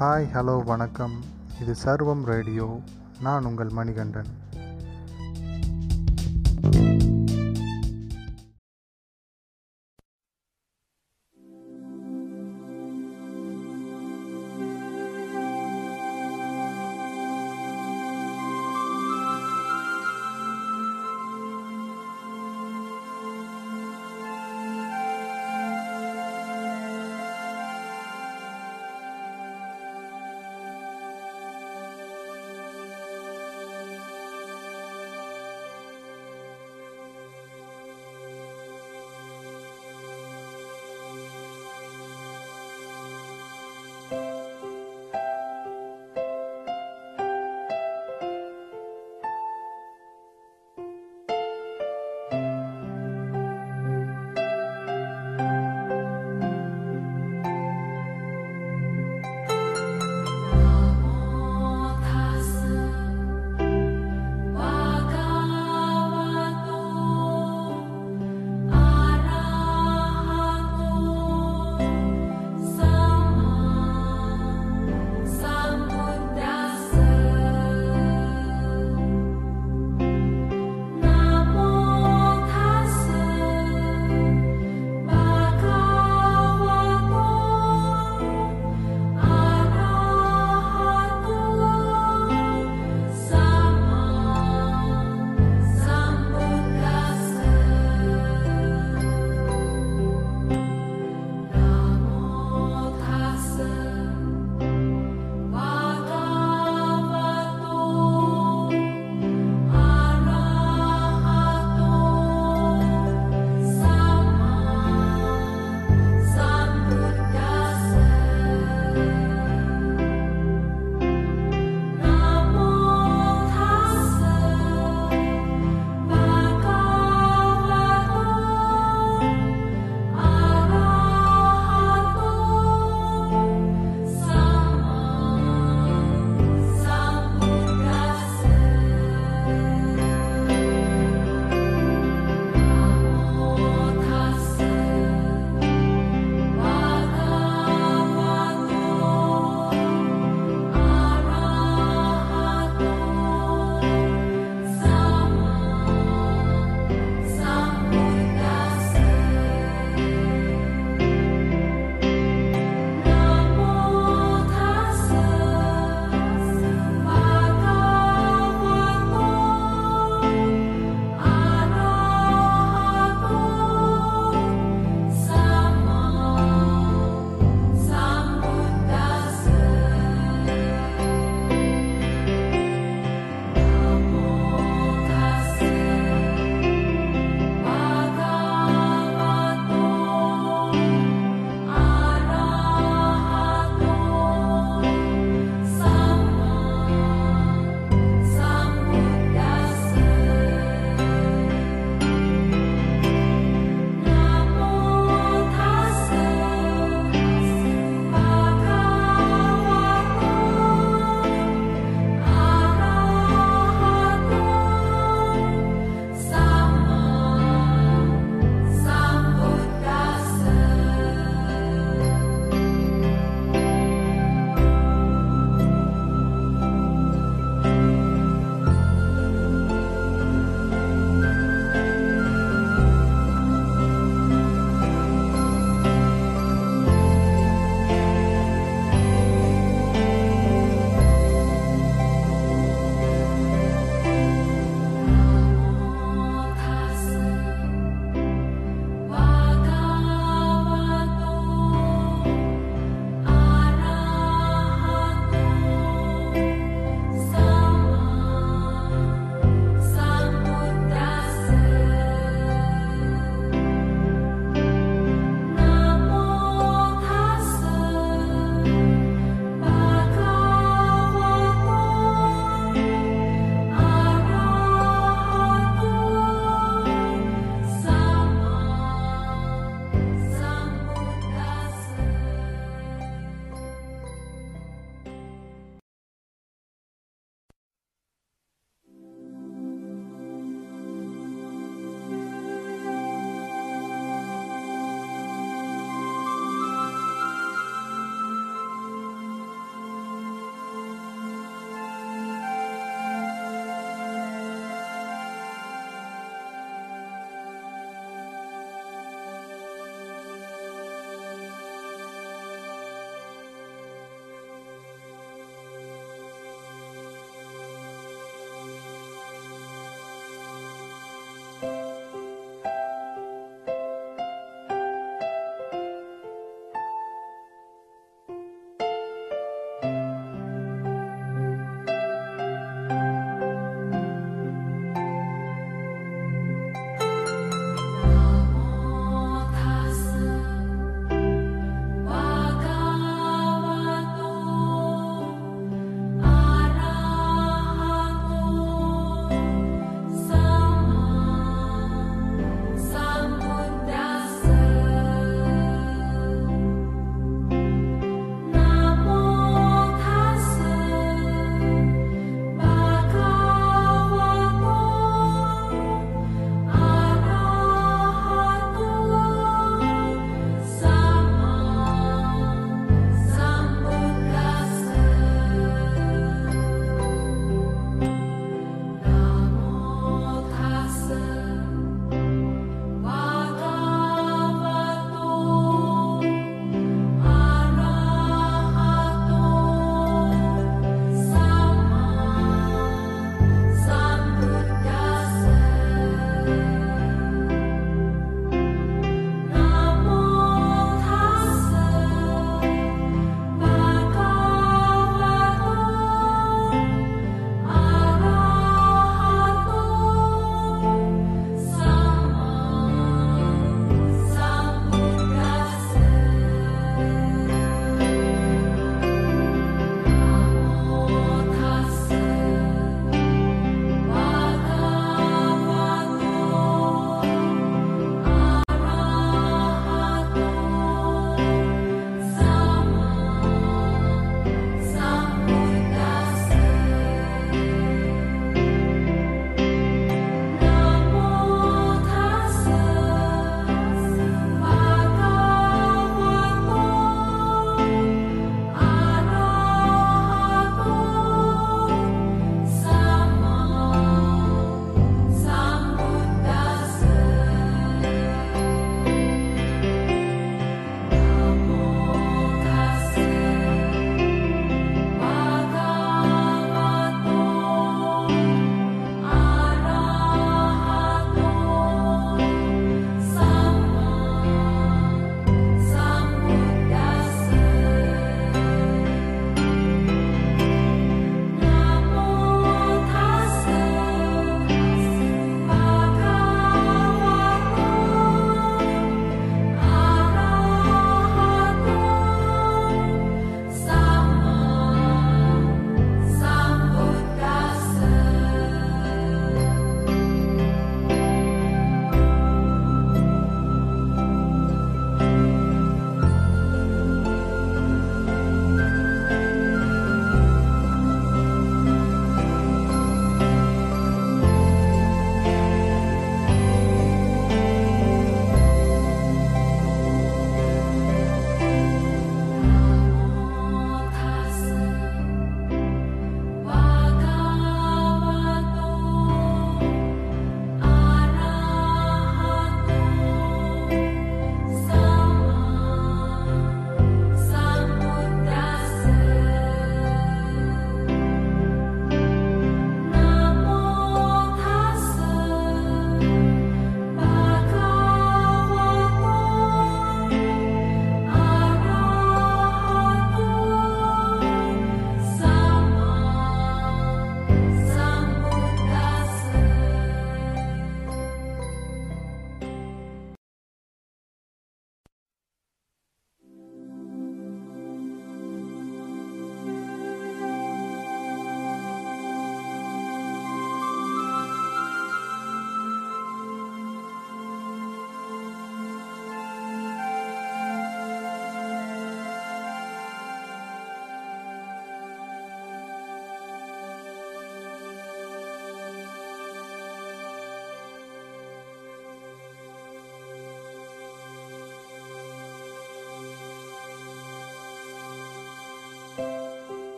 Hi hello வணக்கம். இது சர்வம் ரேடியோ. நான் உங்கள் மணிகண்டன்.